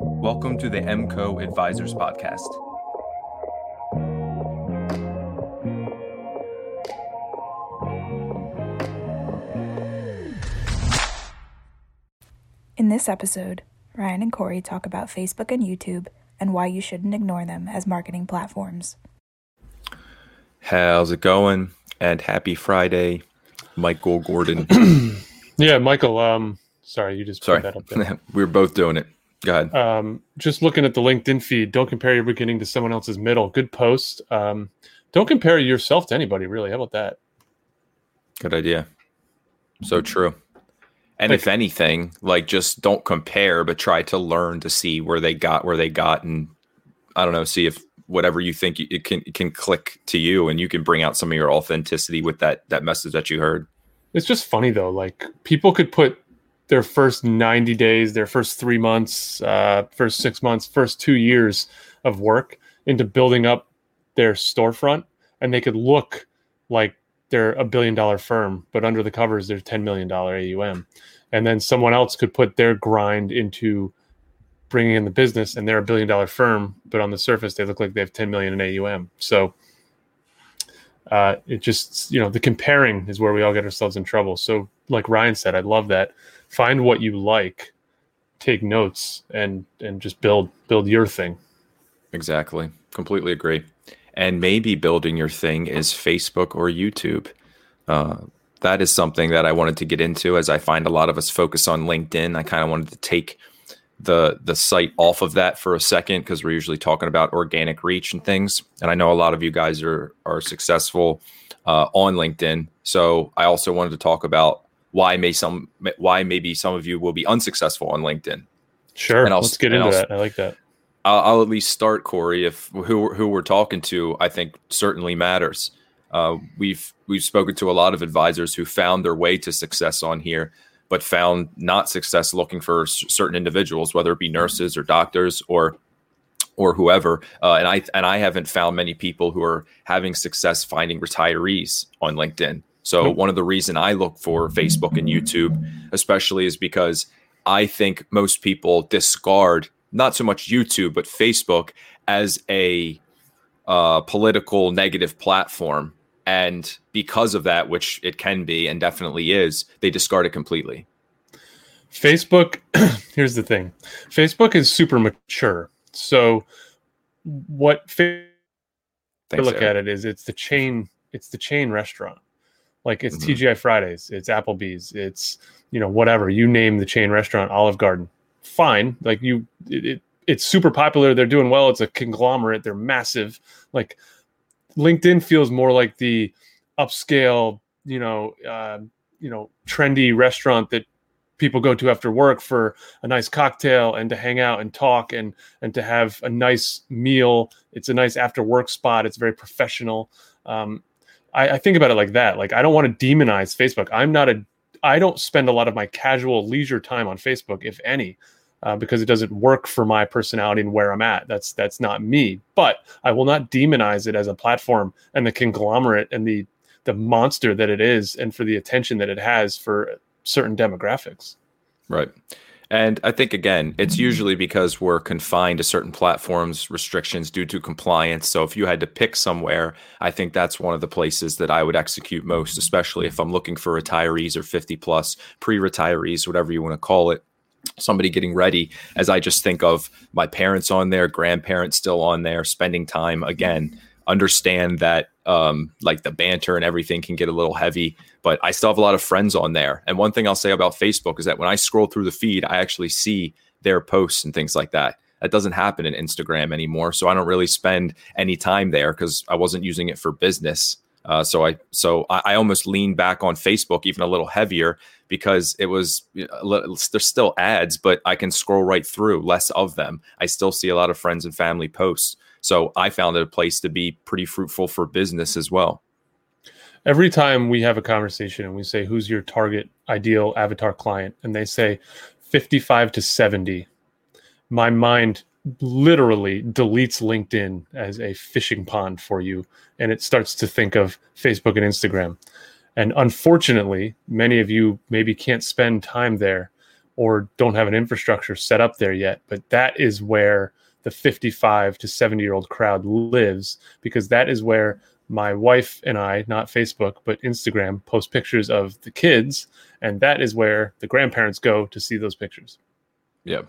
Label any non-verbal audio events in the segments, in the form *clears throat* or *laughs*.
Welcome to the MCO Advisors Podcast. In this episode, Ryan and Corey talk about Facebook and YouTube and why you shouldn't ignore them as marketing platforms. How's it going? And happy Friday, Michael Gordon. *clears throat* Yeah, Michael. Um, sorry, you just Sorry, that up there. *laughs* we are both doing it. Go ahead. um, just looking at the LinkedIn feed. Don't compare your beginning to someone else's middle. Good post. Um, don't compare yourself to anybody. Really, how about that? Good idea. So true. And Like- if anything, like just don't compare, but try to learn to see where they got where they got, and I don't know, see if whatever you think it can it can click to you, and you can bring out some of your authenticity with that that message that you heard. It's just funny though. Like people could put their first ninety days, their first three months, uh, first six months, first two years of work into building up their storefront, and they could look like they're a billion dollar firm, but under the covers they're ten million dollar AUM, and then someone else could put their grind into bringing in the business, and they're a billion dollar firm, but on the surface they look like they have ten million in AUM. So uh, it just you know the comparing is where we all get ourselves in trouble. So like Ryan said, I love that. Find what you like, take notes, and and just build build your thing. Exactly. Completely agree. And maybe building your thing is Facebook or YouTube. Uh, that is something that I wanted to get into as I find a lot of us focus on LinkedIn. I kind of wanted to take the the site off of that for a second because we're usually talking about organic reach and things. And I know a lot of you guys are are successful uh, on LinkedIn. So I also wanted to talk about why may some why maybe some of you will be unsuccessful on LinkedIn. Sure, And I'll- let's get into I'll- that. I like that. I'll, I'll at least start, Corey. If who who we're talking to, I think certainly matters. Uh, we've we've spoken to a lot of advisors who found their way to success on here, but found not success looking for s- certain individuals, whether it be nurses or doctors or or whoever. Uh, and I and I haven't found many people who are having success finding retirees on LinkedIn. So one of the reason I look for Facebook and YouTube, especially, is because I think most people discard not so much YouTube but Facebook as a uh, political negative platform, and because of that, which it can be and definitely is, they discard it completely. Facebook. *clears throat* here's the thing: Facebook is super mature. So what fa- Thanks, look Eric. at it is it's the chain it's the chain restaurant like it's Mhm. tgi fridays it's applebee's it's you know whatever you name the chain restaurant olive garden fine. Like you it, it it's super popular they're doing well it's a conglomerate they're massive. Like linkedin feels more like the upscale you know uh, you know trendy restaurant that people go to after work for a nice cocktail and to hang out and talk and and to have a nice meal. It's a nice after work spot it's very professional. Um, I, I think about it like that. Like i don't want to demonize facebook. I'm not a i don't spend a lot of my casual leisure time on facebook if any uh, because it doesn't work for my personality and where i'm at. That's that's not me. But i will not demonize it as a platform and the conglomerate and the the monster that it is and for the attention that it has for certain demographics. Right. And I think again, it's usually because we're confined to certain platforms, restrictions due to compliance. So if you had to pick somewhere, I think that's one of the places that I would execute most, especially if I'm looking for retirees or 50 plus, pre retirees, whatever you want to call it. Somebody getting ready, as I just think of my parents on there, grandparents still on there, spending time again. Understand that um, like the banter and everything can get a little heavy, but I still have a lot of friends on there. And one thing I'll say about Facebook is that when I scroll through the feed, I actually see their posts and things like that. That doesn't happen in Instagram anymore. So I don't really spend any time there because I wasn't using it for business. Uh, so I so I, I almost lean back on Facebook even a little heavier because it was there's still ads, but I can scroll right through less of them. I still see a lot of friends and family posts. So I found it a place to be pretty fruitful for business as well. Every time we have a conversation and we say who's your target ideal avatar client and they say 55 to 70 my mind literally deletes linkedin as a fishing pond for you and it starts to think of facebook and instagram and unfortunately many of you maybe can't spend time there or don't have an infrastructure set up there yet. But that is where the 55 to 70 year old crowd lives because that is where my wife and I, not Facebook, but Instagram, post pictures of the kids. And that is where the grandparents go to see those pictures. Yeah.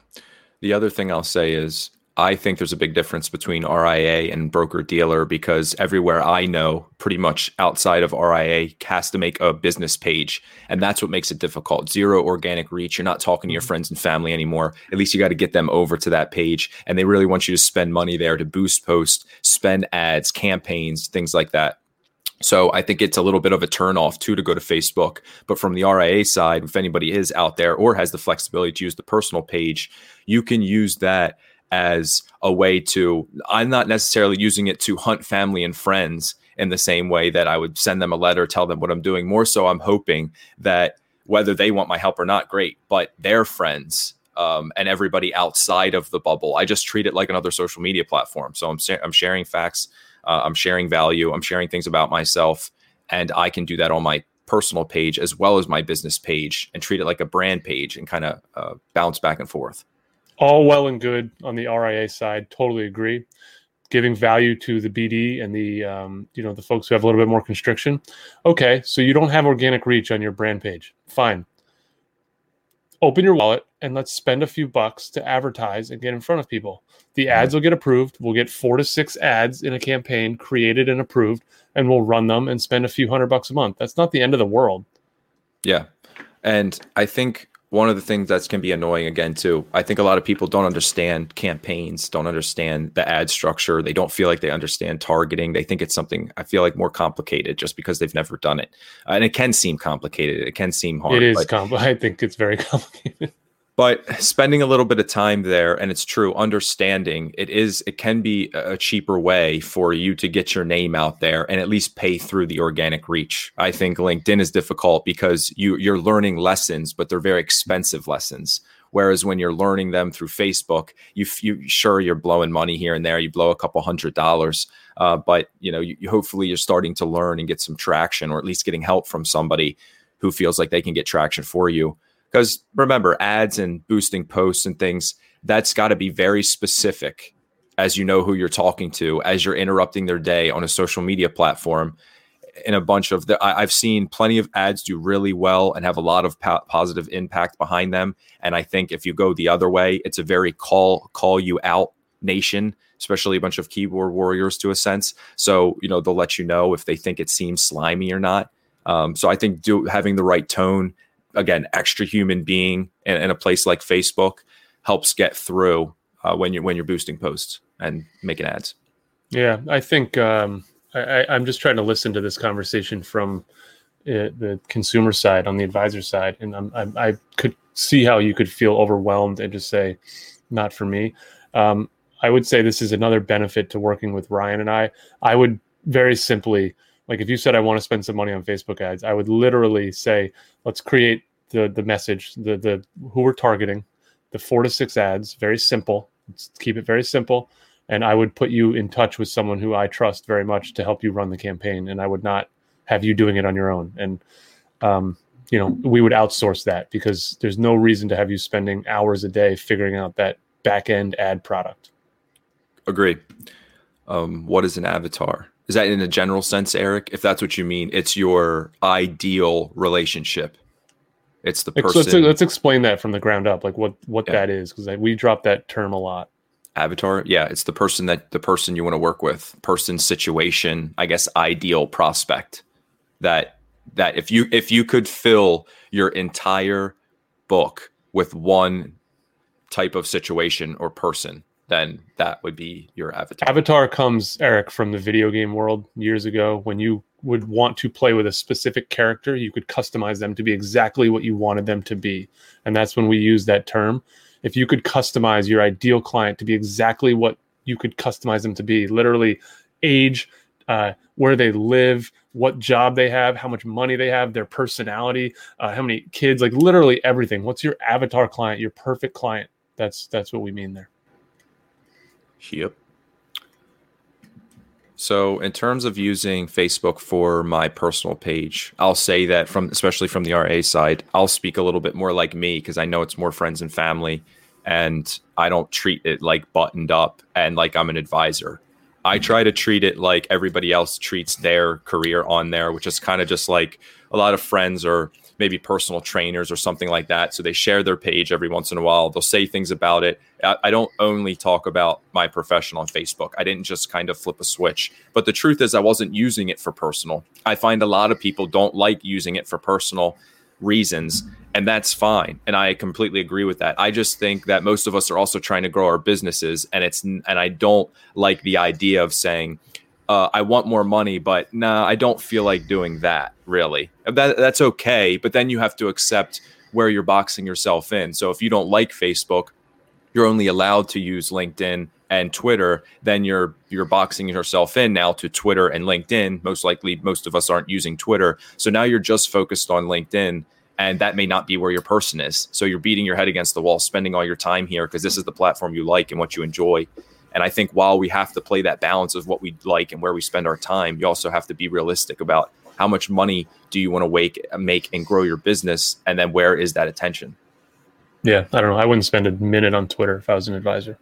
The other thing I'll say is I think there's a big difference between RIA and broker dealer because everywhere I know, pretty much outside of RIA, has to make a business page. And that's what makes it difficult. Zero organic reach. You're not talking to your mm-hmm. friends and family anymore. At least you got to get them over to that page. And they really want you to spend money there to boost posts, spend ads, campaigns, things like that. So I think it's a little bit of a turnoff too to go to Facebook. But from the RIA side, if anybody is out there or has the flexibility to use the personal page, you can use that as a way to i'm not necessarily using it to hunt family and friends in the same way that i would send them a letter tell them what i'm doing. More so i'm hoping that whether they want my help or not great but their friends um, and everybody outside of the bubble i just treat it like another social media platform. So i'm, I'm sharing facts uh, i'm sharing value i'm sharing things about myself and i can do that on my personal page as well as my business page and treat it like a brand page and kind of uh, bounce back and forth all well and good on the RIA side. Totally agree. Giving value to the BD and the um, you know the folks who have a little bit more constriction. Okay, so you don't have organic reach on your brand page. Fine. Open your wallet and let's spend a few bucks to advertise and get in front of people. The mm-hmm. ads will get approved. We'll get four to six ads in a campaign created and approved, and we'll run them and spend a few hundred bucks a month. That's not the end of the world. Yeah. And I think one of the things that can be annoying again too i think a lot of people don't understand campaigns don't understand the ad structure. They don't feel like they understand targeting. They think it's something i feel like more complicated just because they've never done it. And it can seem complicated. It can seem hard it is complicated i think it's very *laughs* complicated but spending a little bit of time there and it's true understanding it is it can be a cheaper way for you to get your name out there and at least pay through the organic reach. I think linkedin is difficult because you you're learning lessons but they're very expensive lessons. Whereas when you're learning them through facebook you, you sure you're blowing money here and there you blow a couple hundred dollars uh, but you know you, you hopefully you're starting to learn and get some traction or at least getting help from somebody who feels like they can get traction for you because remember, ads and boosting posts and things, that's got to be very specific as you know who you're talking to, as you're interrupting their day on a social media platform. In a bunch of the, I, have seen plenty of ads do really well and have a lot of po- positive impact behind them. And I think if you go the other way, it's a very call call you out nation, especially a bunch of keyboard warriors to a sense. So you know they'll let you know if they think it seems slimy or not. Um, so I think do, having the right tone, again extra human being in, in a place like Facebook helps get through uh, when you're when you're boosting posts and making ads. Yeah, I think um, I, am just trying to listen to this conversation from uh, the consumer side on the advisor side, and I'm, i could see how you could feel overwhelmed and just say, "Not for me." Um, I would say this is another benefit to working with Ryan and I. I would very simply like if you said I want to spend some money on Facebook ads, I would literally say, let's create the the message, the the who we're targeting, the four to six ads, very simple. Let's keep it very simple. And I would put you in touch with someone who I trust very much to help you run the campaign. And I would not have you doing it on your own. And um, you know, we would outsource that because there's no reason to have you spending hours a day figuring out that back end ad product. Agree. Um, what is an avatar? Is that in a general sense, Eric? If that's what you mean, it's your ideal relationship. It's the person. So let's, let's explain that from the ground up, like what what yeah. that is, because we drop that term a lot. Avatar, yeah, it's the person that the person you want to work with, person, situation, I guess, ideal prospect. That that if you if you could fill your entire book with one type of situation or person, then that would be your avatar. Avatar comes, Eric, from the video game world years ago. When you would want to play with a specific character, you could customize them to be exactly what you wanted them to be. And that's when we use that term. If you could customize your ideal client to be exactly what you could customize them to be, literally age, uh, where they live, what job they have, how much money they have, their personality, uh, how many kids, like literally everything. What's your avatar client, your perfect client? That's that's what we mean there. Yep. So, in terms of using Facebook for my personal page, I'll say that from especially from the RIA side, I'll speak a little bit more like me because I know it's more friends and family, and I don't treat it like buttoned up and like I'm an advisor. I try to treat it like everybody else treats their career on there, which is kind of just like a lot of friends or maybe personal trainers or something like that. So they share their page every once in a while. They'll say things about it. I, I, don't only talk about my profession on Facebook. I didn't just kind of flip a switch. But the truth is, I wasn't using it for personal. I find a lot of people don't like using it for personal reasons and that's fine and i completely agree with that i just think that most of us are also trying to grow our businesses and it's and i don't like the idea of saying uh, I want more money, but nah, I don't feel like doing that really. That, that's okay. But then you have to accept where you're boxing yourself in. So if you don't like Facebook, you're only allowed to use LinkedIn and Twitter, then you're you're boxing yourself in now to Twitter and LinkedIn. Most likely most of us aren't using Twitter. So now you're just focused on LinkedIn and that may not be where your person is. So you're beating your head against the wall, spending all your time here because this is the platform you like and what you enjoy. And I think while we have to play that balance of what we like and where we spend our time, you also have to be realistic about how much money do you want to wake, make and grow your business, and then where is that attention? Yeah, I don't know. I wouldn't spend a minute on Twitter if I was an advisor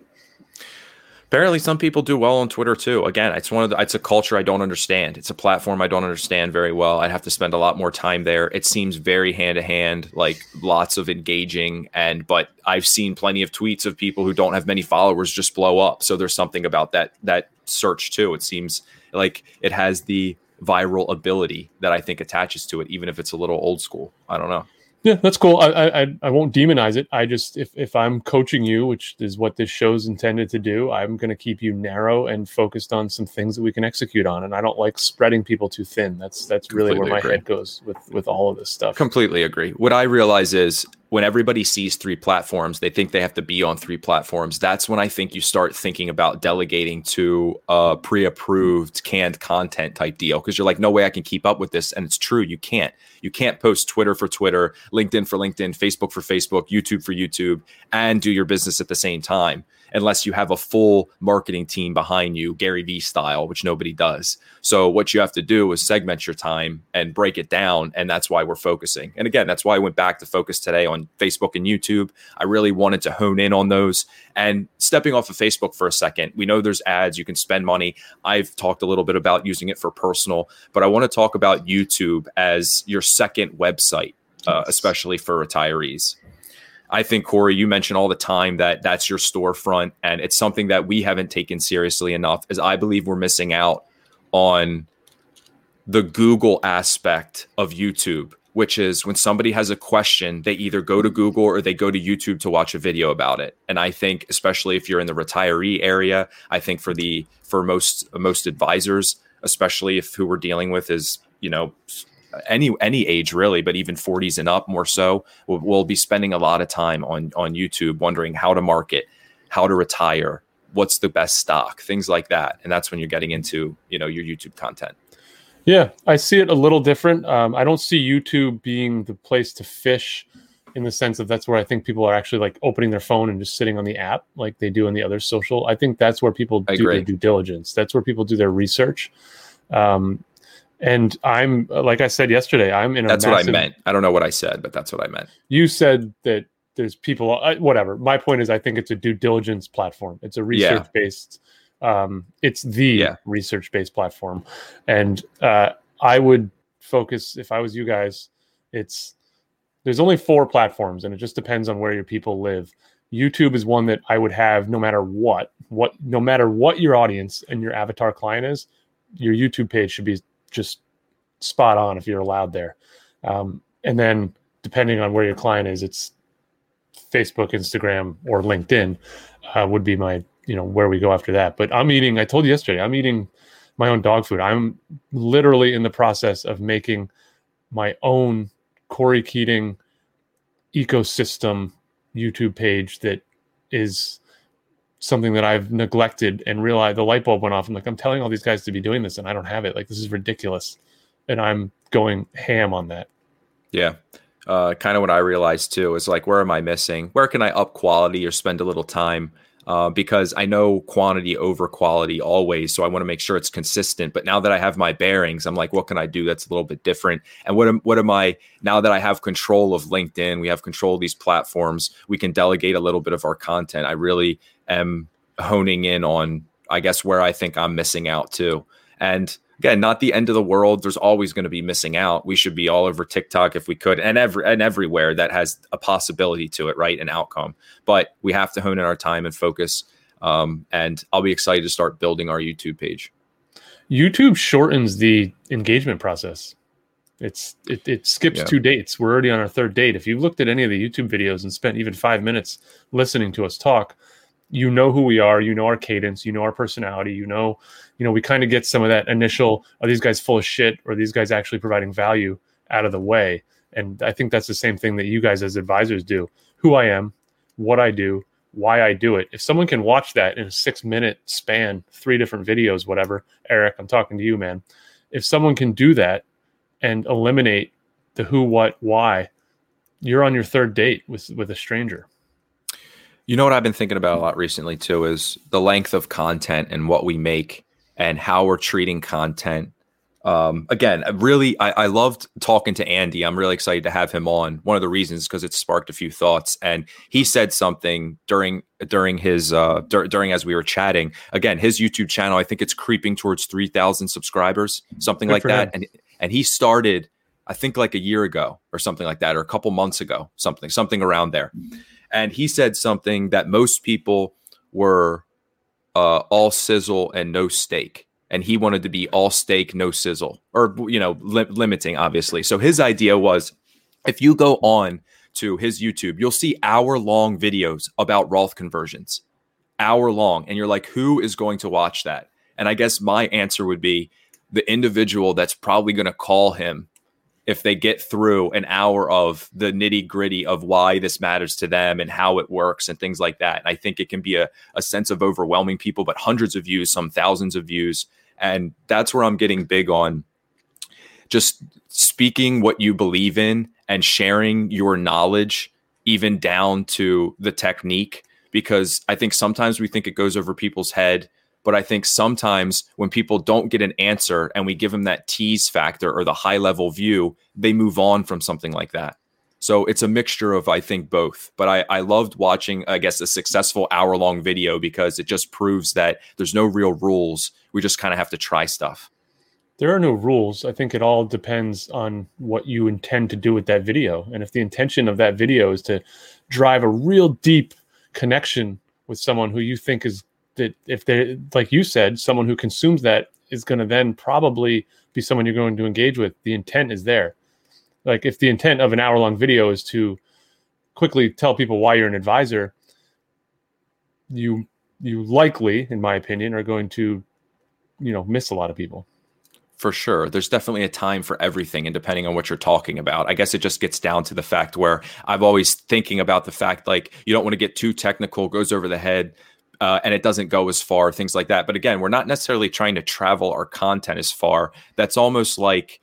apparently some people do well on Twitter too. Again, it's one of the, it's a culture I don't understand. It's a platform I don't understand very well. I'd have to spend a lot more time there. It seems very hand to hand, like lots of engaging and but I've seen plenty of tweets of people who don't have many followers just blow up. So there's something about that that search too. It seems like it has the viral ability that I think attaches to it even if it's a little old school. I don't know. Yeah, that's cool. I, I I won't demonize it. I just if if I'm coaching you, which is what this show's intended to do, I'm going to keep you narrow and focused on some things that we can execute on. And I don't like spreading people too thin. That's that's really Completely where my agree. head goes with with all of this stuff. Completely agree. What I realize is when everybody sees three platforms, they think they have to be on three platforms. That's when I think you start thinking about delegating to a pre approved canned content type deal because you're like, no way I can keep up with this. And it's true, you can't. You can't post Twitter for Twitter, LinkedIn for LinkedIn, Facebook for Facebook, YouTube for YouTube, and do your business at the same time unless you have a full marketing team behind you, Gary Vee style, which nobody does. So what you have to do is segment your time and break it down. And that's why we're focusing. And again, that's why I went back to focus today on Facebook and YouTube. I really wanted to hone in on those. And stepping off of Facebook for a second, we know there's ads, you can spend money. I've talked a little bit about using it for personal, but I want to talk about YouTube as your second website, uh, especially for retirees. I think Corey, you mentioned all the time that that's your storefront, and it's something that we haven't taken seriously enough. As I believe we're missing out on the Google aspect of YouTube, which is when somebody has a question, they either go to Google or they go to YouTube to watch a video about it. And I think, especially if you're in the retiree area, I think for the for most most advisors, especially if who we're dealing with is you know any any age really, but even 40s and up more so, will will be spending a lot of time on on YouTube wondering how to market, how to retire, what's the best stock, things like that, and that's when you're getting into you know your YouTube content. Yeah, I see it a little different. Um, I don't see YouTube being the place to fish in the sense of that's where I think people are actually like opening their phone and just sitting on the app like they do in the other social. I think that's where people do their due diligence. That's where people do their research. Um, and I'm like I said yesterday, I'm in. that's massive, what I meant. I don't know what I said, but that's what I meant. You said that there's people. Uh, whatever. My point is, I think it's a due diligence platform. It's a research yeah. based. Um, it's the yeah. research based platform, and uh, I would focus if I was you guys. It's there's only four platforms, and it just depends on where your people live. YouTube is one that I would have no matter what, what no matter what your audience and your avatar client is, your YouTube page should be just spot on if you're allowed there. Um, and then depending on where your client is, it's Facebook, Instagram, or LinkedIn uh, would be my you know where we go after that. But I'm eating. I told you yesterday. I'm eating my own dog food. I'm literally in the process of making my own Corey Keating ecosystem YouTube page that is something that I've neglected and realized the light bulb went off. I'm like, I'm telling all these guys to be doing this and I don't have it. Like, this is ridiculous. And I'm going ham on that. Yeah. Uh, kind of what I realized too is like, where am I missing? Where can I up quality or spend a little time? Uh, because I know quantity over quality always. So I want to make sure it's consistent. But now that I have my bearings, I'm like, what can I do that's a little bit different? And what am what am I now that I have control of LinkedIn? We have control of these platforms. We can delegate a little bit of our content. I really am honing in on, I guess, where I think I'm missing out too. And again, not the end of the world. There's always going to be missing out. We should be all over TikTok if we could, and every and everywhere that has a possibility to it, right? An outcome. But we have to hone in our time and focus. Um, and I'll be excited to start building our YouTube page. YouTube shortens the engagement process. It's it, it skips yeah. two dates. We're already on our third date. If you've looked at any of the YouTube videos and spent even five minutes listening to us talk, you know who we are, you know our cadence, you know our personality, you know, you know, we kind of get some of that initial, are these guys full of shit or these guys actually providing value out of the way? And I think that's the same thing that you guys as advisors do. Who I am, what I do, why I do it. If someone can watch that in a six minute span, three different videos, whatever, Eric, I'm talking to you, man. If someone can do that and eliminate the who, what, why, you're on your third date with with a stranger. You know what I've been thinking about a lot recently too is the length of content and what we make and how we're treating content. Um, again, really, I, I, loved talking to Andy. I'm really excited to have him on. One of the reasons is because it sparked a few thoughts, and he said something during during his uh, dur- during as we were chatting. Again, his YouTube channel, I think it's creeping towards three thousand subscribers, something Good like that. Him. And and he started, I think, like a year ago or something like that, or a couple months ago, something something around there. And he said something that most people were uh, all sizzle and no steak. And he wanted to be all steak, no sizzle, or, you know, li- limiting, obviously. So his idea was if you go on to his YouTube, you'll see hour long videos about Roth conversions, hour long. And you're like, who is going to watch that? And I guess my answer would be the individual that's probably going to call him if they get through an hour of the nitty gritty of why this matters to them and how it works and things like that. And I think it can be a, a sense of overwhelming people, but hundreds of views, some thousands of views. And that's where I'm getting big on just speaking what you believe in and sharing your knowledge, even down to the technique. Because I think sometimes we think it goes over people's head but I think sometimes when people don't get an answer and we give them that tease factor or the high level view, they move on from something like that. So it's a mixture of, I think, both. But I, I loved watching, I guess, a successful hour long video because it just proves that there's no real rules. We just kind of have to try stuff. There are no rules. I think it all depends on what you intend to do with that video. And if the intention of that video is to drive a real deep connection with someone who you think is that if they like you said someone who consumes that is going to then probably be someone you're going to engage with. The intent is there. Like if the intent of an hour long video is to quickly tell people why you're an advisor you you likely in my opinion are going to you know miss a lot of people. For sure. There's definitely a time for everything, and depending on what you're talking about, I guess it just gets down to the fact where I've always thinking about the fact like you don't want to get too technical, goes over the head uh, and it doesn't go as far, things like that. But again, we're not necessarily trying to travel our content as far. That's almost like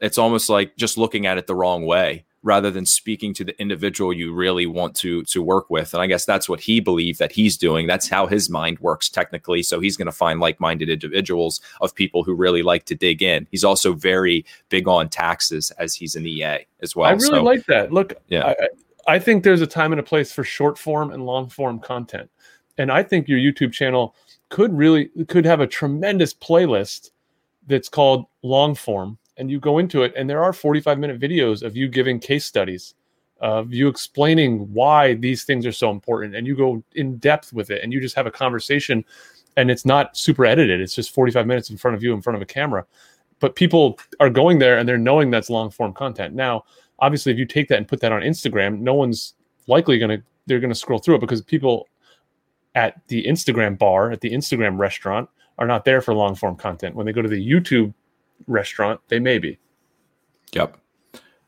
it's almost like just looking at it the wrong way rather than speaking to the individual you really want to to work with. And i guess that's what he believed that he's doing. That's how his mind works technically. So he's going to find like-minded individuals of people who really like to dig in. He's also very big on taxes as he's an ea as well. I really so, like that. Look yeah. I, I think there's a time and a place for short form and long form content and I think your YouTube channel could really could have a tremendous playlist that's called long form and you go into it and there are 45 minute videos of you giving case studies of you explaining why these things are so important and you go in depth with it and you just have a conversation and it's not super edited it's just 45 minutes in front of you in front of a camera. But people are going there and they're knowing that's long form content. Now obviously if you take that and put that on instagram no one's likely going to they're going to scroll through it because people at the Instagram bar, at the Instagram restaurant, are not there for long form content. When they go to the YouTube restaurant, they may be. Yep.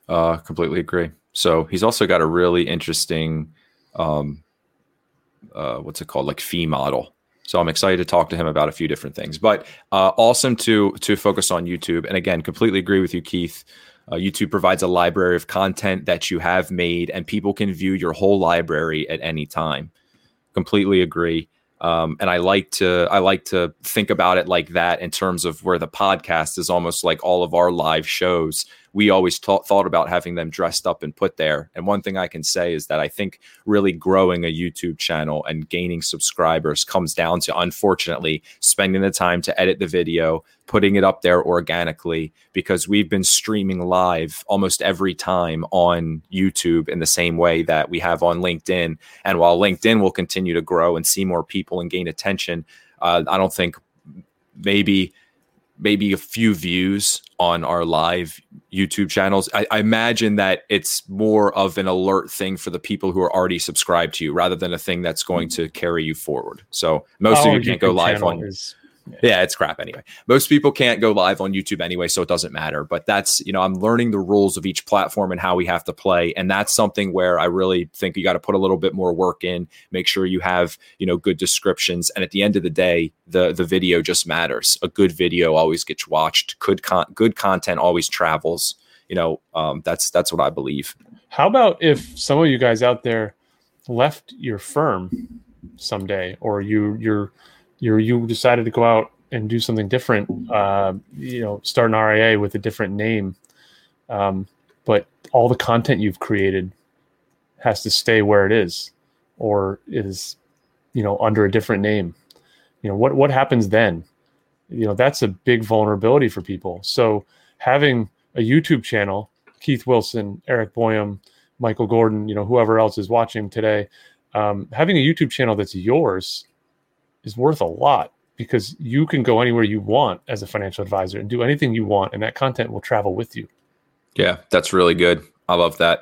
Uh, completely agree. So he's also got a really interesting, um, uh, what's it called, like fee model. So I'm excited to talk to him about a few different things. But uh, awesome to to focus on YouTube. And again, completely agree with you, Keith. Uh, YouTube provides a library of content that you have made, and people can view your whole library at any time Completely agree. Um, and I like to I like to think about it like that in terms of where the podcast is almost like all of our live shows. We always thought about having them dressed up and put there. And one thing I can say is that I think really growing a YouTube channel and gaining subscribers comes down to unfortunately spending the time to edit the video, putting it up there organically because we've been streaming live almost every time on YouTube in the same way that we have on LinkedIn. And while LinkedIn will continue to grow and see more people and gain attention, uh, I don't think maybe maybe a few views on our live YouTube channels. I, I, imagine that it's more of an alert thing for the people who are already subscribed to you rather than a thing that's going mm-hmm. to carry you forward. So most of oh, you can't go live on. Is, yeah. it's crap anyway. Most people can't go live on YouTube anyway, so it doesn't matter. But that's, you know, I'm learning the rules of each platform and how we have to play. And that's something where I really think you got to put a little bit more work in, make sure you have, you know, good descriptions. And at the end of the day, the the video just matters. A good video always gets watched. Good con- good content always travels. You know, um, that's that's what I believe. How about if some of you guys out there left your firm someday, or you you're you you decided to go out and do something different, uh, you know, start an RIA with a different name, um, but all the content you've created has to stay where it is, or is, you know, under a different name. You know what what happens then? You know that's a big vulnerability for people. So having a YouTube channel, Keith Wilson, Eric Boyum, Michael Gordon, you know, whoever else is watching today, um, having a YouTube channel that's yours is worth a lot because you can go anywhere you want as a financial advisor and do anything you want and that content will travel with you. Yeah that's really good. I love that.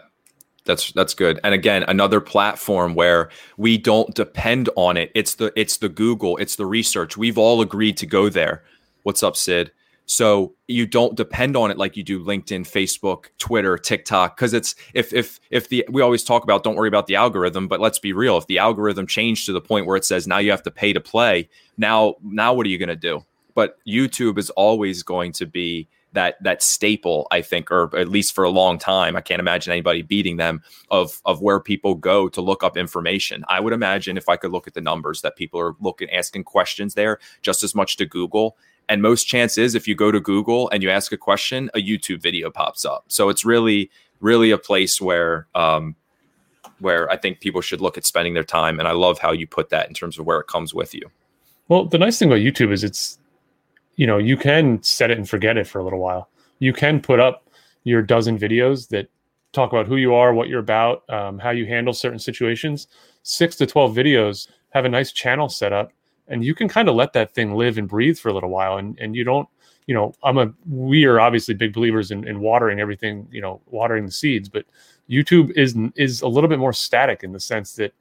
That's that's good. And again another platform where we don't depend on it. It's the it's the google it's the research. We've all agreed to go there. What's up sid so you don't depend on it like you do LinkedIn, Facebook, Twitter, TikTok because it's if if if the we always talk about don't worry about the algorithm, but let's be real, if the algorithm changed to the point where it says now you have to pay to play, now now what are you going to do? But YouTube is always going to be that that staple, I think, or at least for a long time. I can't imagine anybody beating them of of where people go to look up information. I would imagine if I could look at the numbers that people are looking asking questions there just as much to Google and most chance is if you go to Google and you ask a question, a YouTube video pops up. So it's really, really a place where um, where I think people should look at spending their time. And I love how you put that in terms of where it comes with you. Well, the nice thing about YouTube is it's, you know, you can set it and forget it for a little while. You can put up your dozen videos that talk about who you are, what you're about, um, how you handle certain situations. Six to 12 videos have a nice channel set up and you can kind of let that thing live and breathe for a little while and and you don't you know i'm a we are obviously big believers in, in watering everything you know watering the seeds but youtube is is a little bit more static in the sense that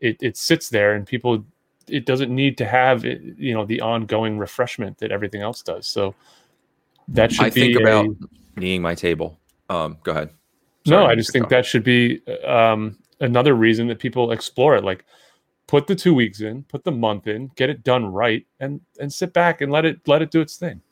it, it sits there and people it doesn't need to have you know the ongoing refreshment that everything else does. So that should I be think about kneeing my table. Um go ahead. Sorry, no i just think that should be um another reason that people explore it. Like put the two weeks in, put the month in, get it done right, and and sit back and let it let it do its thing.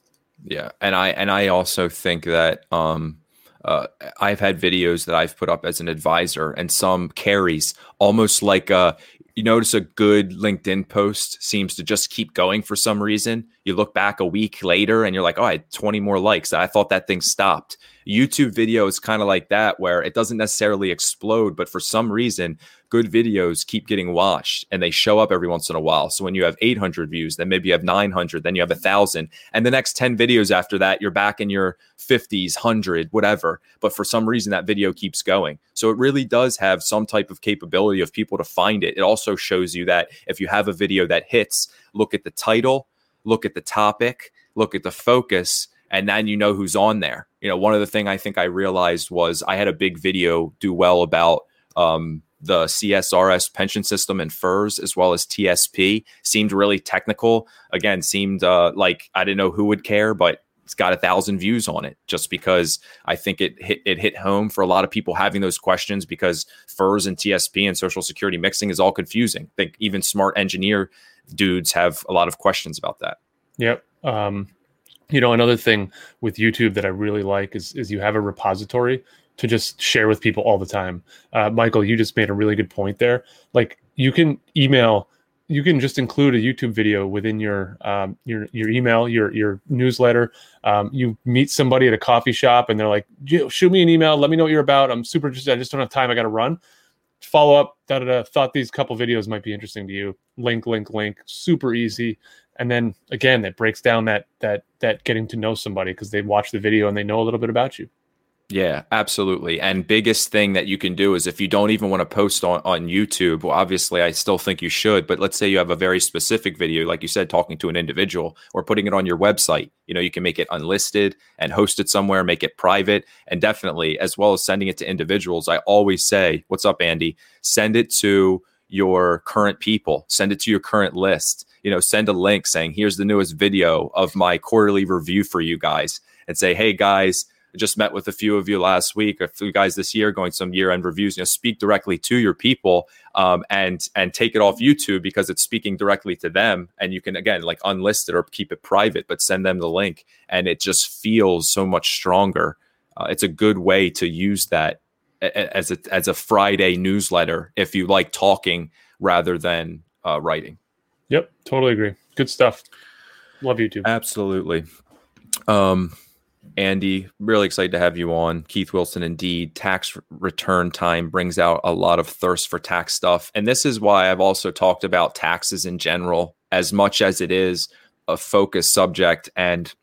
Yeah, and I and I also think that um, uh, I've had videos that I've put up as an advisor, and some carries almost like a. You notice a good LinkedIn post seems to just keep going for some reason. You look back a week later and you're like, oh, I had 20 more likes. I thought that thing stopped. YouTube video is kind of like that, where it doesn't necessarily explode, but for some reason, good videos keep getting watched and they show up every once in a while. So when you have 800 views, then maybe you have 900, then you have a thousand, and the next 10 videos after that, you're back in your 50s, 100, whatever. But for some reason, that video keeps going. So it really does have some type of capability of people to find it. It also shows you that if you have a video that hits, look at the title, look at the topic, look at the focus, and then you know who's on there. You know, one of the thing I think I realized was I had a big video do well about um, the CSRS pension system and FERS as well as TSP seemed really technical. Again, seemed uh, like I didn't know who would care, but it's got a thousand views on it just because I think it hit it hit home for a lot of people having those questions because FERS and TSP and Social Security mixing is all confusing. I think even smart engineer dudes have a lot of questions about that. Yep. Um, you know, another thing with YouTube that I really like is is you have a repository to just share with people all the time. Uh, Michael, you just made a really good point there. Like you can email you can just include a YouTube video within your um, your your email, your your newsletter. Um, you meet somebody at a coffee shop, and they're like, "Shoot me an email. Let me know what you're about. I'm super interested. I just don't have time. I got to run." Follow up. Da da da. Thought these couple videos might be interesting to you. Link, link, link. Super easy. And then again, that breaks down that that that getting to know somebody because they watch the video and they know a little bit about you. Yeah, absolutely. And biggest thing that you can do is if you don't even want to post on, on YouTube, well, obviously I still think you should, but let's say you have a very specific video, like you said, talking to an individual or putting it on your website. You know, you can make it unlisted and host it somewhere, make it private, and definitely as well as sending it to individuals. I always say, What's up, Andy? Send it to your current people, send it to your current list. You know, send a link saying, Here's the newest video of my quarterly review for you guys, and say, Hey guys, just met with a few of you last week, a few guys this year going some year end reviews. You know, speak directly to your people um, and and take it off YouTube because it's speaking directly to them. And you can again like unlist it or keep it private, but send them the link, and it just feels so much stronger. Uh, it's a good way to use that as a as a Friday newsletter if you like talking rather than uh, writing. Yep, totally agree. Good stuff. Love YouTube. Absolutely. Um, Andy, really excited to have you on. Keith Wilson, indeed. Tax return time brings out a lot of thirst for tax stuff. And this is why I've also talked about taxes in general, as much as it is a focus subject and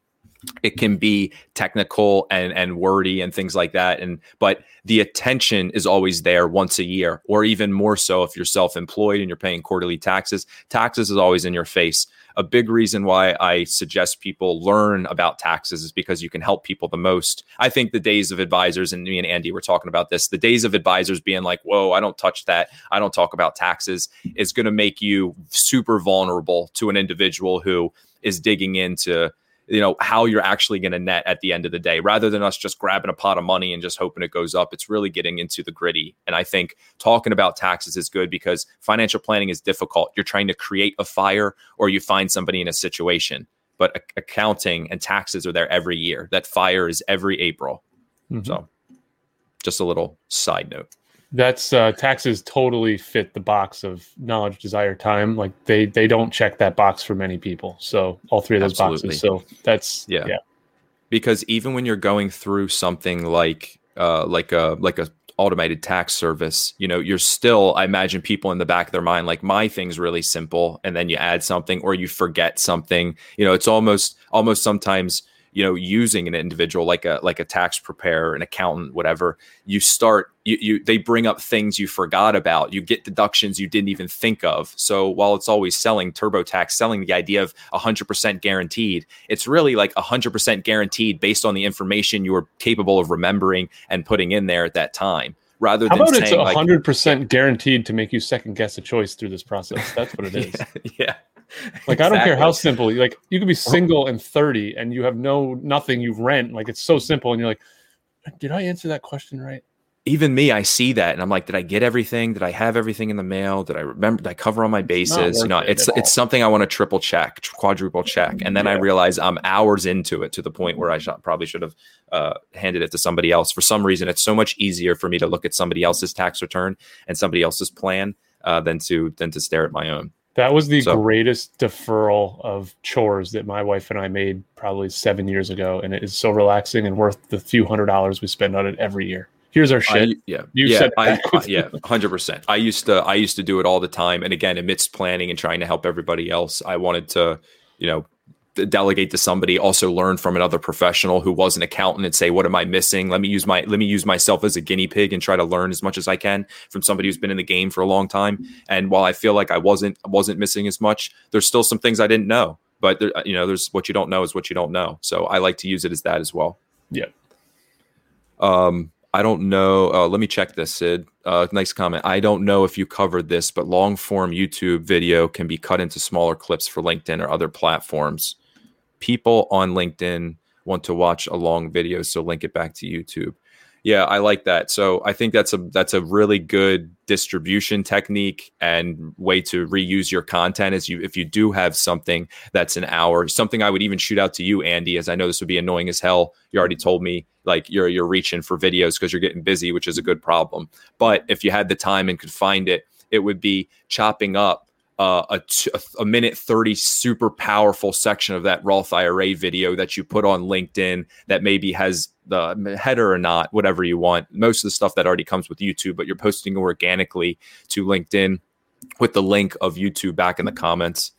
it can be technical and and wordy and things like that and but the attention is always there once a year or even more so if you're self-employed and you're paying quarterly taxes taxes is always in your face a big reason why I suggest people learn about taxes is because you can help people the most. I think the days of advisors, and me and Andy were talking about this, the days of advisors being like, whoa, I don't touch that. I don't talk about taxes is going to make you super vulnerable to an individual who is digging into you know how you're actually going to net at the end of the day. Rather than us just grabbing a pot of money and just hoping it goes up it's really getting into the gritty. And i think talking about taxes is good because financial planning is difficult. You're trying to create a fire or you find somebody in a situation. But accounting and taxes are there every year. That fire is every april. Mm-hmm. so just a little side note that's uh, taxes totally fit the box of knowledge, desire, time. Like they they don't check that box for many people. So all three of those Absolutely. boxes. So that's yeah. yeah. Because even when you're going through something like uh, like a like a automated tax service, you know, you're still, I imagine people in the back of their mind, like my thing's really simple, and then you add something or you forget something. You know, it's almost almost sometimes you know using an individual like a like a tax preparer an accountant whatever you start you, you they bring up things you forgot about. You get deductions you didn't even think of. So while it's always selling turbotax selling the idea of 100% guaranteed it's really like 100% guaranteed based on the information you are capable of remembering and putting in there at that time rather How than about saying it's 100% like, guaranteed to make you second guess a choice through this process? That's what it *laughs* is. Yeah, yeah *laughs* like I don't care how simple. Like you could be single and 30 and you have no nothing you rent. Like it's so simple and you're like, did I answer that question right? Even me, I see that and I'm like, did I get everything? Did I have everything in the mail? Did I remember? Did I cover all my bases? You know, it's it's something I want to triple check, quadruple check, and then yeah. I realize I'm hours into it to the point where I should, probably should have uh, handed it to somebody else. For some reason, it's so much easier for me to look at somebody else's tax return and somebody else's plan uh, than to than to stare at my own. That was the so, greatest deferral of chores that my wife and I made probably seven years ago, and it is so relaxing and worth the few hundred dollars we spend on it every year. Here's our shit. I, yeah, you yeah, said I, I, yeah, hundred percent. I used to, I used to do it all the time, and again, amidst planning and trying to help everybody else, I wanted to, you know, delegate to somebody also learn from another professional who was an accountant and say what am i missing let me use my let me use myself as a guinea pig and try to learn as much as i can from somebody who's been in the game for a long time and while i feel like i wasn't wasn't missing as much there's still some things i didn't know but there, you know there's what you don't know is what you don't know so i like to use it as that as well yeah um I don't know. Uh, let me check this, Sid. Uh, nice comment. I don't know if you covered this, but long form YouTube video can be cut into smaller clips for LinkedIn or other platforms people on LinkedIn want to watch a long video, so link it back to YouTube. Yeah, I like that. So I think that's a that's a really good distribution technique and way to reuse your content is you if you do have something that's an hour, something I would even shoot out to you, Andy, as I know this would be annoying as hell. You already told me like you're you're reaching for videos because you're getting busy, which is a good problem. But if you had the time and could find it, it would be chopping up uh, a, t- a minute 30 super powerful section of that Roth IRA video that you put on LinkedIn that maybe has the header or not, whatever you want. Most of the stuff that already comes with YouTube, but you're posting organically to LinkedIn with the link of YouTube back in the comments.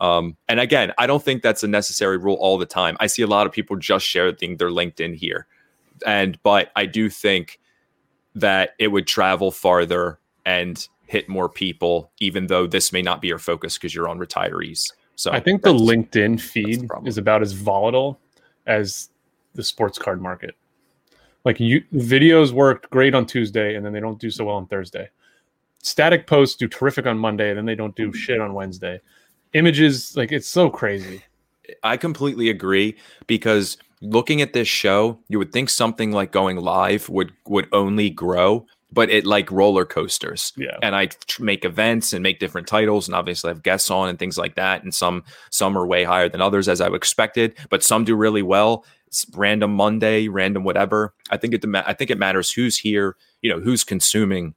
Um, and again, I don't think that's a necessary rule all the time. I see a lot of people just sharing their LinkedIn here. And, but I do think that it would travel farther and hit more people, even though this may not be your focus because you're on retirees. So I think the LinkedIn feed the is about as volatile as the sports card market. Like you, videos worked great on Tuesday, and then they don't do so well on Thursday. Static posts do terrific on Monday, and then they don't do shit on Wednesday. Images, like it's so crazy. I completely agree because looking at this show, you would think something like going live would would only grow but it like roller coasters. Yeah. And I tr- make events and make different titles, and obviously I have guests on and things like that. And some some are way higher than others, as I expected, but some do really well. It's random Monday, random whatever. I think it. I think it matters who's here, you know, who's consuming,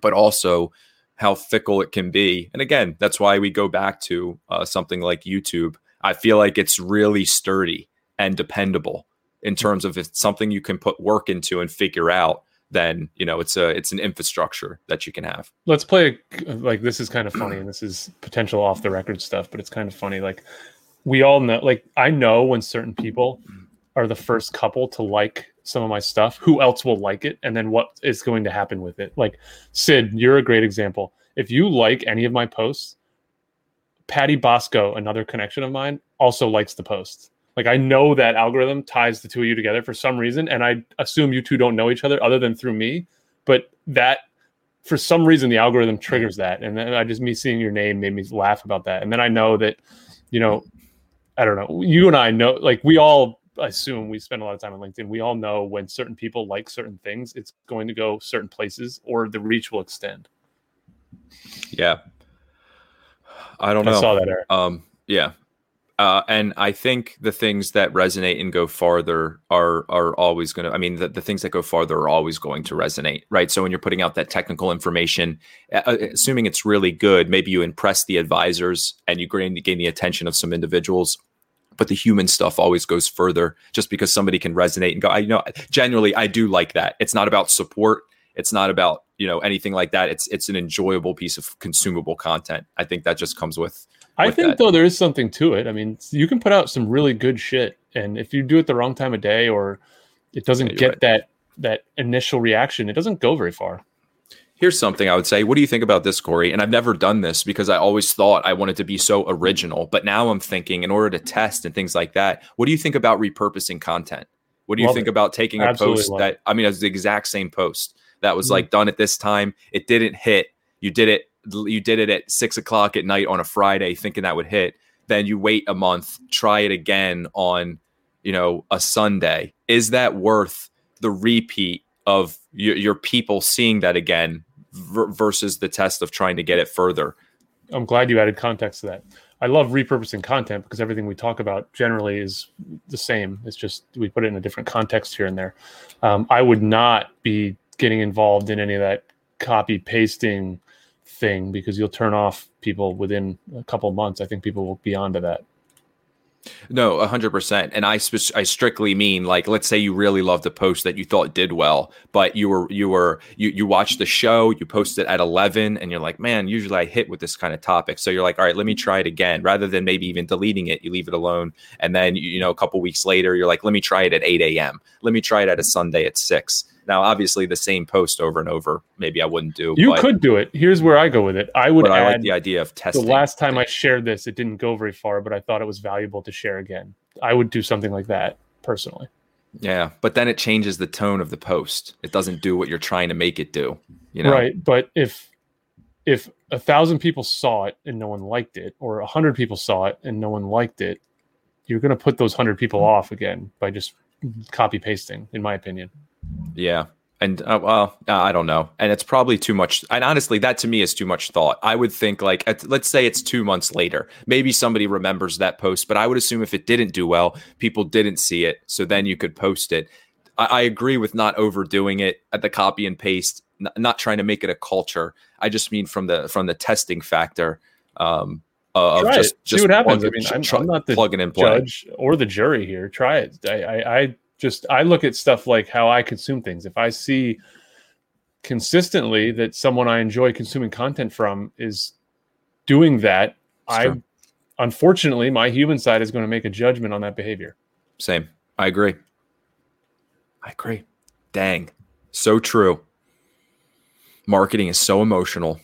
but also how fickle it can be. And again, that's why we go back to uh, something like YouTube. I feel like it's really sturdy and dependable in terms of it's something you can put work into and figure out then you know it's a it's an infrastructure that you can have. Let's play like this is kind of funny and this is potential off the record stuff but it's kind of funny like we all know like i know when certain people are the first couple to like some of my stuff who else will like it and then what is going to happen with it? Like sid you're a great example. If you like any of my posts patty bosco another connection of mine also likes the post like I know that algorithm ties the two of you together for some reason, and I assume you two don't know each other other than through me. But that for some reason the algorithm triggers that, and then I just me seeing your name made me laugh about that. And then I know that, you know, I don't know. You and I know, like we all assume we spend a lot of time on LinkedIn. We all know when certain people like certain things, it's going to go certain places, or the reach will extend. Yeah, I don't know. I saw that. Eric. Um, yeah, uh, and I think the things that resonate and go farther are are always going to. I mean, the, the things that go farther are always going to resonate, right? So when you're putting out that technical information, assuming it's really good, maybe you impress the advisors and you gain, gain the attention of some individuals. But the human stuff always goes further, just because somebody can resonate and go. I you know generally I do like that. It's not about support. It's not about you know anything like that. It's it's an enjoyable piece of consumable content. I think that just comes with I think that. though there is something to it. I mean, you can put out some really good shit, and if you do it the wrong time of day or it doesn't yeah, get right. that that initial reaction, it doesn't go very far. Here's something I would say. What do you think about this, Corey? And I've never done this because I always thought I wanted to be so original. But now I'm thinking, in order to test and things like that, what do you think about repurposing content? What do you love think it. about taking a post that it. I mean, it's the exact same post that was mm-hmm. like done at this time. It didn't hit. You did it you did it at six o'clock at night on a Friday thinking that would hit. Then you wait a month, try it again on, you know, a Sunday. Is that worth the repeat of your, your people seeing that again versus the test of trying to get it further? I'm glad you added context to that. I love repurposing content because everything we talk about generally is the same. It's just we put it in a different context here and there. Um, I would not be getting involved in any of that copy pasting thing because you'll turn off people within a couple months. I think people will be onto that. No, hundred percent. And I sp- I strictly mean like, let's say you really loved a post that you thought did well, but you were you were you you watched the show, you posted at eleven, and you're like, man, usually I hit with this kind of topic. So you're like, all right, let me try it again. Rather than maybe even deleting it, you leave it alone, and then you know a couple weeks later, you're like, let me try it at eight a.m. Let me try it at a Sunday at six. Now, obviously, the same post over and over, maybe I wouldn't do. You could do it. Here's where I go with it. I would. I like the idea of testing. The last time I shared this, it didn't go very far, but I thought it was valuable to share again. I would do something like that personally. Yeah, but then it changes the tone of the post. It doesn't do what you're trying to make it do. You know, right? But if if a thousand people saw it and no one liked it, or a hundred people saw it and no one liked it, you're going to put those hundred people off again by just copy pasting, in my opinion. Yeah. And uh, well, uh, I don't know. And it's probably too much. And honestly, that to me is too much thought. I would think like, at, let's say it's two months later. Maybe somebody remembers that post, but I would assume if it didn't do well, people didn't see it. So then you could post it. I, I agree with not overdoing it at the copy and paste n- not trying to make it a culture. I just mean from the from the testing factor. Um, of Try just, it. See just what happens. I mean, I'm, I'm not the judge or the jury here. Try it. I, I, I just I look at stuff like how I consume things. If I see consistently that someone I enjoy consuming content from is doing that, I true. unfortunately my human side is going to make a judgment on that behavior. Same. I agree. I agree. Dang. So true. Marketing is so emotional.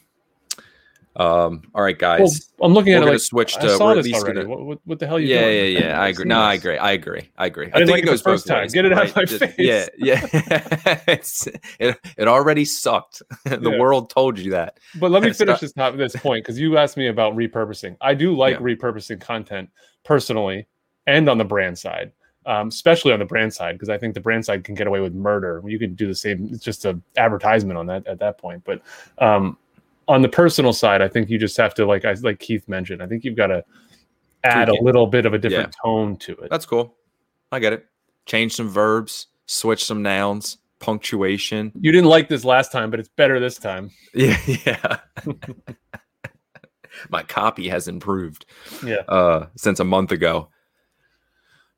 Um, all right, guys. Well, I'm looking we're at it like switch I to saw we're at this already. gonna- What, what, the hell are you yeah, doing? yeah, yeah. I agree. No, I agree. I agree. I agree. I didn't like it goes first both time. ways, Get it out right? my face. Yeah, yeah. *laughs* it's it, it already sucked. *laughs* the Yeah. world told you that. But let me not- finish this top this point because you asked me about repurposing. I do like Yeah. repurposing content personally and on the brand side, um, especially on the brand side because I think the brand side can get away with murder. You can do the same. It's just an advertisement on that at that point. But um, on the personal side, I think you just have to like I like Keith mentioned. I think you've got to add a little bit of a different tone to it. That's cool. I get it. Change some verbs, switch some nouns, punctuation. You didn't like this last time, but it's better this time. *laughs* Yeah, yeah. *laughs* My copy has improved. Yeah. Uh, since a month ago.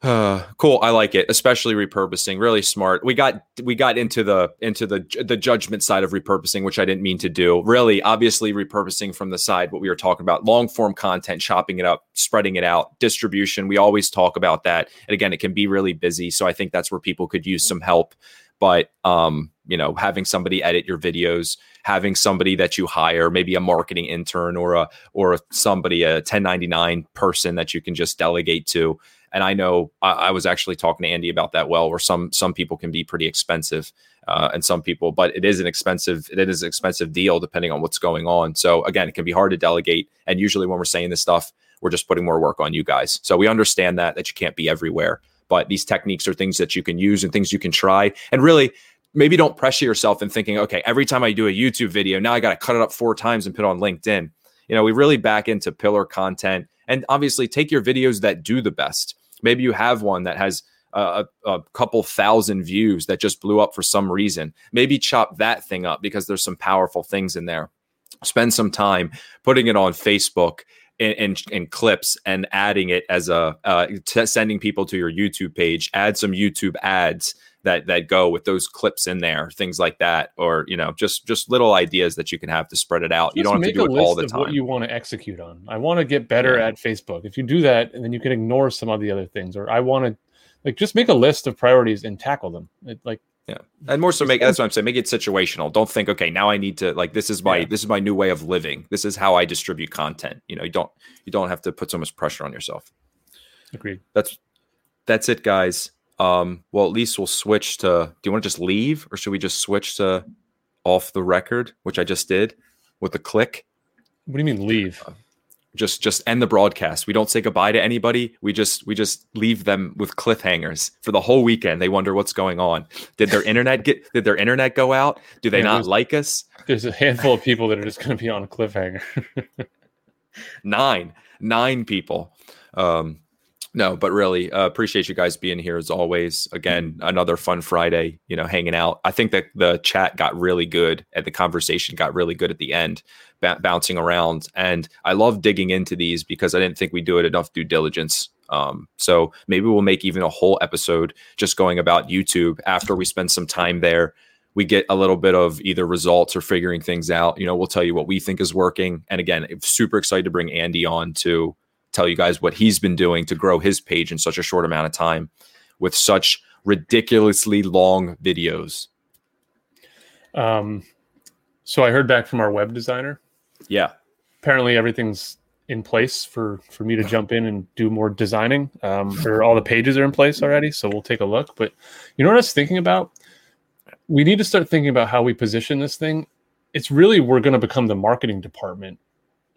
Uh, *sighs* cool. I like it, especially repurposing. Really smart. We got we got into the into the the judgment side of repurposing, which I didn't mean to do. Really, obviously, repurposing from the side what we were talking about: long form content, chopping it up, spreading it out, distribution. We always talk about that, and again, it can be really busy. So I think that's where people could use some help. But um, you know, having somebody edit your videos, having somebody that you hire, maybe a marketing intern or a or somebody a 1099 person that you can just delegate to and I know I, I was actually talking to Andy about that well, where some some people can be pretty expensive, uh, and some people, but it is an expensive it is an expensive deal depending on what's going on. So again, it can be hard to delegate, and usually when we're saying this stuff, we're just putting more work on you guys. So we understand that that you can't be everywhere, but these techniques are things that you can use and things you can try, and really. Maybe don't pressure yourself in thinking, okay, every time I do a YouTube video, now I got to cut it up four times and put on LinkedIn. You know, we really back into pillar content and obviously take your videos that do the best. Maybe you have one that has a, a couple thousand views that just blew up for some reason. Maybe chop that thing up because there's some powerful things in there. Spend some time putting it on facebook in, clips and adding it as a uh, t- sending people to your youtube page. Add some youtube ads that that go with those clips in there things like that or you know just just little ideas that you can have to spread it out you don't have to do it all the time what you want to execute on. I want to get better Yeah. at Facebook. If you do that, and then you can ignore some of the other things, or I want to like just make a list of priorities and tackle them. It, like yeah. and more so make that's what i'm saying make it situational don't think okay now i need to like this is my Yeah. this is my new way of living this is how i distribute content you know you don't you don't have to put so much pressure on yourself agreed. that's that's it guys um well at least we'll switch to do you want to just leave or should we just switch to off the record which i just did with a click? What do you mean leave? just just end the broadcast. We don't say goodbye to anybody. We just we just leave them with cliffhangers. For the whole weekend they wonder what's going on. Did their internet get did their internet go out? Do they Yeah, not like us? There's a handful of people that are just going to be on a cliffhanger. *laughs* nine. Nine people. Um no but really uh, appreciate you guys being here as always. Again another fun friday you know hanging out. I think that the chat got really good and the conversation got really good at the end ba- bouncing around. And i love digging into these because i didn't think we do it enough due diligence. Um, so maybe we'll make even a whole episode just going about youtube after we spend some time there. We get a little bit of either results or figuring things out. You know, we'll tell you what we think is working. And again, super excited to bring Andy on to tell you guys what he's been doing to grow his page in such a short amount of time with such ridiculously long videos. um, so I heard back from our web designer. Yeah. Apparently, everything's in place for for me to jump in and do more designing. Um, or all the pages are in place already, so we'll take a look. But you know what I was thinking about? We need to start thinking about how we position this thing. It's really we're going to become the marketing department,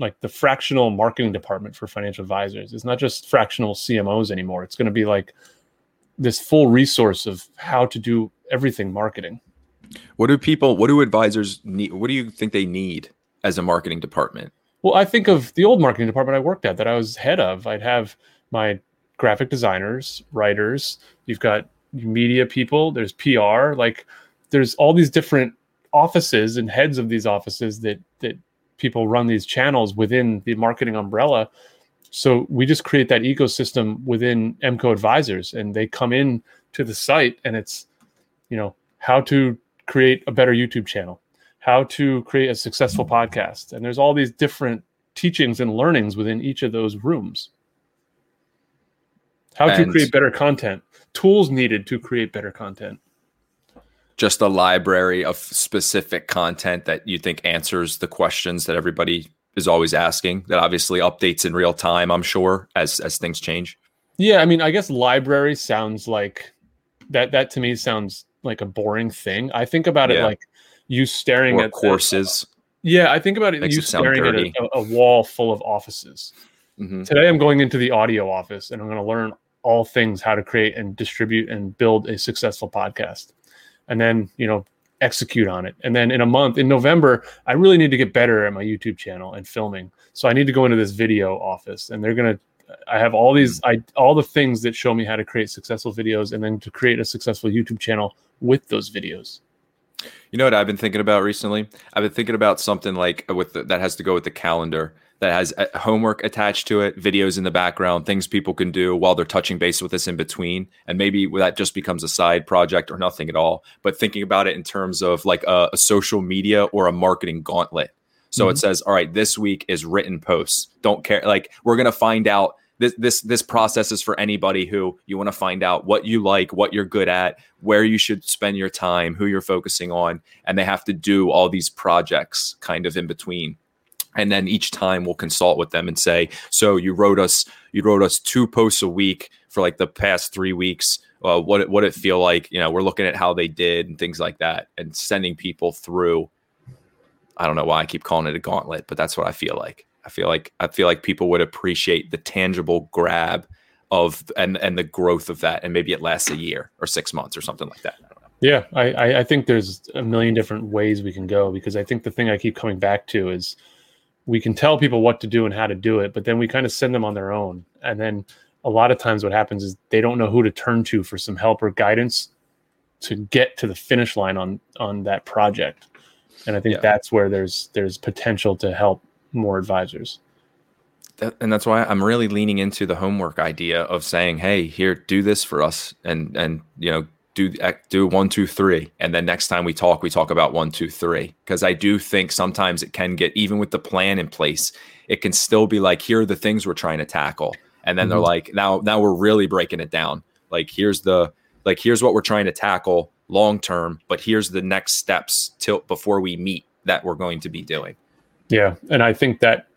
like the fractional marketing department for financial advisors. It's not just fractional CMOs anymore. It's going to be like this full resource of how to do everything marketing. What do people, what do advisors need? What do you think they need as a marketing department? Well, I think of the old marketing department I worked at that I was head of. I'd have my graphic designers, writers, you've got media people, there's PR, like there's all these different offices and heads of these offices that that people run these channels within the marketing umbrella. So we just create that ecosystem within MCO advisors, and they come in to the site, and it's you know how to create a better YouTube channel, how to create a successful podcast, and there's all these different teachings and learnings within each of those rooms. How to create better content, tools needed to create better content. Just a library of specific content that you think answers the questions that everybody is always asking. That obviously updates in real time. I'm sure as as things change. Yeah, I mean, I guess library sounds like that. That to me sounds like a boring thing. I think about it like you staring Or at courses. yeah, I think about it Makes you it staring at a, a wall full of offices. Mhm. Today, I'm going into the audio office and I'm going to learn all things how to create and distribute and build a successful podcast, and then you know execute on it. And then in a month, in November, I really need to get better at my YouTube channel and filming. So I need to go into this video office, and they're gonna. I have all these, I all the things that show me how to create successful videos, and then to create a successful YouTube channel with those videos. You know what I've been thinking about recently? I've been thinking about something like uh, with the, that has to go with the calendar that has uh, homework attached to it, videos in the background, things people can do while they're touching base with us in between, and maybe that just becomes a side project or nothing at all. But thinking about it in terms of like a, a social media or a marketing gauntlet. So it says, all right, this week is written posts. Don't care. Like we're gonna find out this this this process is for anybody who you want to find out what you like, what you're good at, where you should spend your time, who you're focusing on, and they have to do all these projects kind of in between. And then each time we'll consult with them and say, so you wrote us you wrote us two posts a week for like the past three weeks. Uh, what what it feel like? You know, we're looking at how they did and things like that, and sending people through. I don't know why I keep calling it a gauntlet, but that's what I feel like. I feel like I feel like people would appreciate the tangible grab of and and the growth of that, and maybe it lasts a year or six months or something like that. Yeah, I, I think there's a million different ways we can go because I think the thing I keep coming back to is we can tell people what to do and how to do it, but then we kind of send them on their own. And then a lot of times what happens is they don't know who to turn to for some help or guidance to get to the finish line on on that project. And I think Yeah. that's where there's there's potential to help more advisors. That, and that's why I'm really leaning into the homework idea of saying, "Hey, here, do this for us," and and you know, do do one, two, three, and then next time we talk, we talk about one, two, three. Because I do think sometimes it can get even with the plan in place, it can still be like, here are the things we're trying to tackle, and then they're Mhm. like, now now we're really breaking it down. Like here's the like here's what we're trying to tackle long term, but here's the next steps till before we meet that we're going to be doing. Yeah, and I think that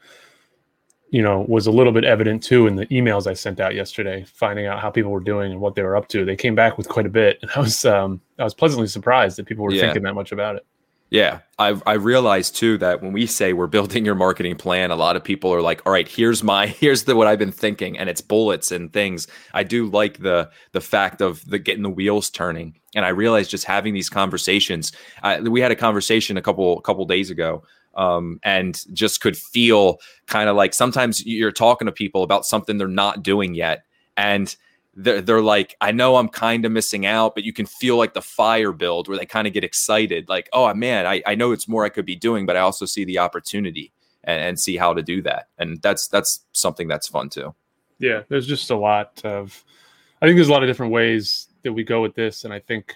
you know was a little bit evident too in the emails I sent out yesterday, finding out how people were doing and what they were up to. They came back with quite a bit, and I was um, I was pleasantly surprised that people were Yeah. thinking that much about it. Yeah, I I realized too that when we say we're building your marketing plan, a lot of people are like, "All right, here's my *laughs* here's the what I've been thinking," and it's bullets and things. I do like the the fact of the getting the wheels turning, and I realized just having these conversations. Uh, we had a conversation a couple couple days ago, um, and just could feel kind of like sometimes you're talking to people about something they're not doing yet, and they're, they're like, I know I'm kind of missing out, but you can feel like the fire build where they kind of get excited, like, oh man, I, I know it's more I could be doing, but I also see the opportunity and, and see how to do that. And that's that's something that's fun too. Yeah, there's just a lot of. I think there's a lot of different ways that we go with this, and I think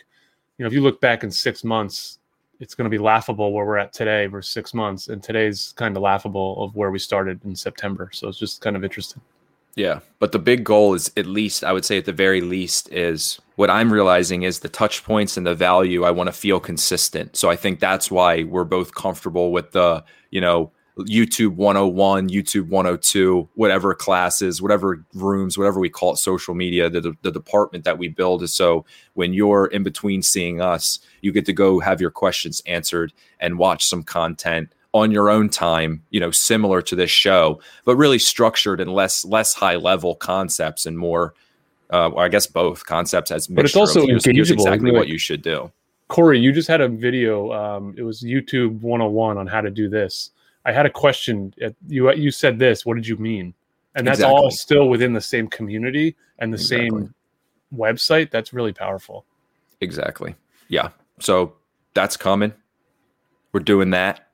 you know if you look back in six months, it's going to be laughable where we're at today versus six months, and today's kind of laughable of where we started in September. So it's just kind of interesting. Yeah. But the big goal is at least, I would say at the very least, is what I'm realizing is the touch points and the value I want to feel consistent. So I think that's why we're both comfortable with the, you know, YouTube 101, YouTube 102, whatever classes, whatever rooms, whatever we call it, social media, the, the department that we build is so when you're in between seeing us, you get to go have your questions answered and watch some content on your own time, you know, similar to this show, but really structured and less less high level concepts and more. Uh, well, I guess both concepts as. But it's mixture of also here's- here's exactly like- what you should do. Corey, you just had a video. Um, it was YouTube 101 on how to do this. I had a question. You you said this. What did you mean? And that's all still within the same community and the Exactly. same website. That's really powerful. Exactly. Yeah. So that's coming. we're doing that.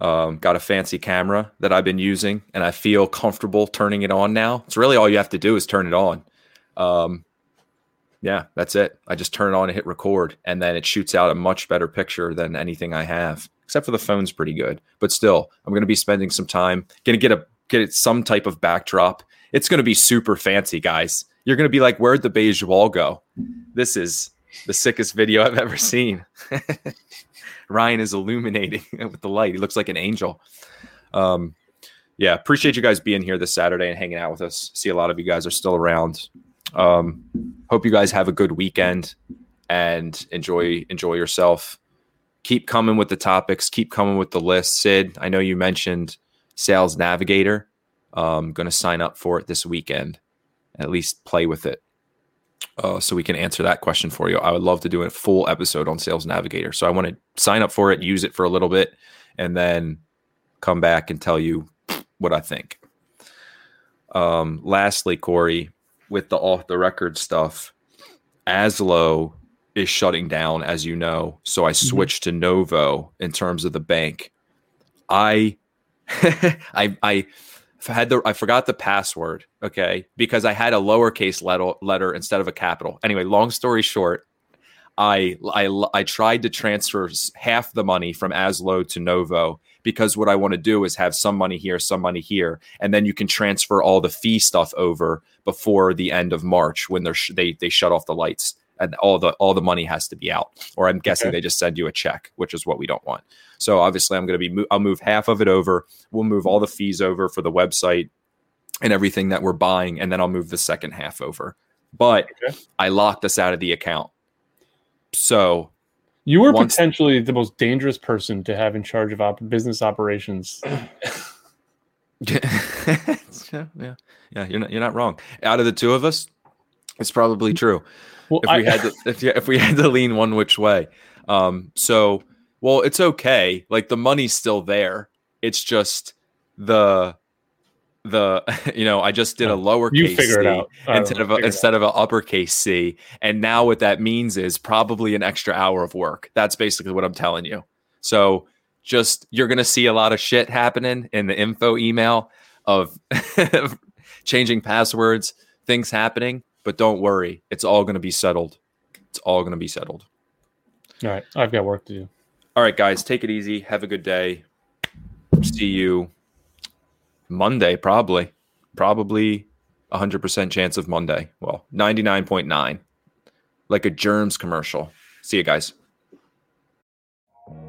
Um, got a fancy camera that I've been using, and I feel comfortable turning it on now. It's really all you have to do is turn it on. Um, yeah, that's it. I just turn it on and hit record, and then it shoots out a much better picture than anything I have, except for the phone's pretty good. But still, I'm going to be spending some time, going to get a get some type of backdrop. It's going to be super fancy, guys. You're going to be like, "Where'd the beige wall go?" This is the sickest video I've ever seen. *laughs* Ryan is illuminating *laughs* with the light. He looks like an angel. Um, yeah, appreciate you guys being here this Saturday and hanging out with us. See a lot of you guys are still around. Um, hope you guys have a good weekend and enjoy enjoy yourself. Keep coming with the topics. Keep coming with the list. Sid, I know you mentioned Sales Navigator. I'm going to sign up for it this weekend. At least play with it uh, so we can answer that question for you. I would love to do a full episode on Sales Navigator. So I want to sign up for it, use it for a little bit, and then come back and tell you what I think. Um, lastly, Corey, with the off the record stuff, Azlo is shutting down, as you know. So I mm-hmm. switched mm-hmm. to Novo in terms of the bank. I, *laughs* I, I had the I forgot the password, okay, because I had a lowercase letter, letter instead of a capital. Anyway, long story short, I I I tried to transfer half the money from Azlo to Novo because what I want to do is have some money here, some money here, and then you can transfer all the fee stuff over before the end of March when they're sh- they they shut off the lights and all the all the money has to be out. Or I'm guessing okay. they just send you a check, which is what we don't want. So obviously, I'm going to be I'll move half of it over. We'll move all the fees over for the website and everything that we're buying, and then I'll move the second half over. But okay. I locked us out of the account. So you were once, potentially the most dangerous person to have in charge of op- business operations. *laughs* yeah, yeah, yeah. You're not you're not wrong. Out of the two of us, it's probably true. Well, if we I, had to, if, if we had to lean one which way, um, so well, it's okay. Like the money's still there. It's just the the *laughs* you know I just did a lowercase c instead of a, instead of an uppercase c, and now what that means is probably an extra hour of work. That's basically what I'm telling you. So just you're gonna see a lot of shit happening in the info email of *laughs* changing passwords, things happening, but don't worry, it's all gonna be settled. It's all gonna be settled. All right, I've got work to do. All right, guys, take it easy. Have a good day. See you Monday, probably. Probably 100% chance of Monday. Well, 99.9. Like a germs commercial. See you guys.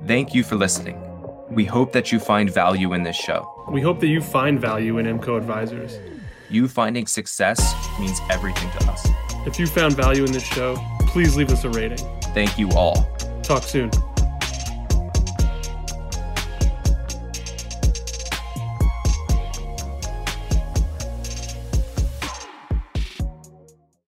Thank you for listening. We hope that you find value in this show. We hope that you find value in MCO Advisors. You finding success means everything to us. If you found value in this show, please leave us a rating. Thank you all. Talk soon.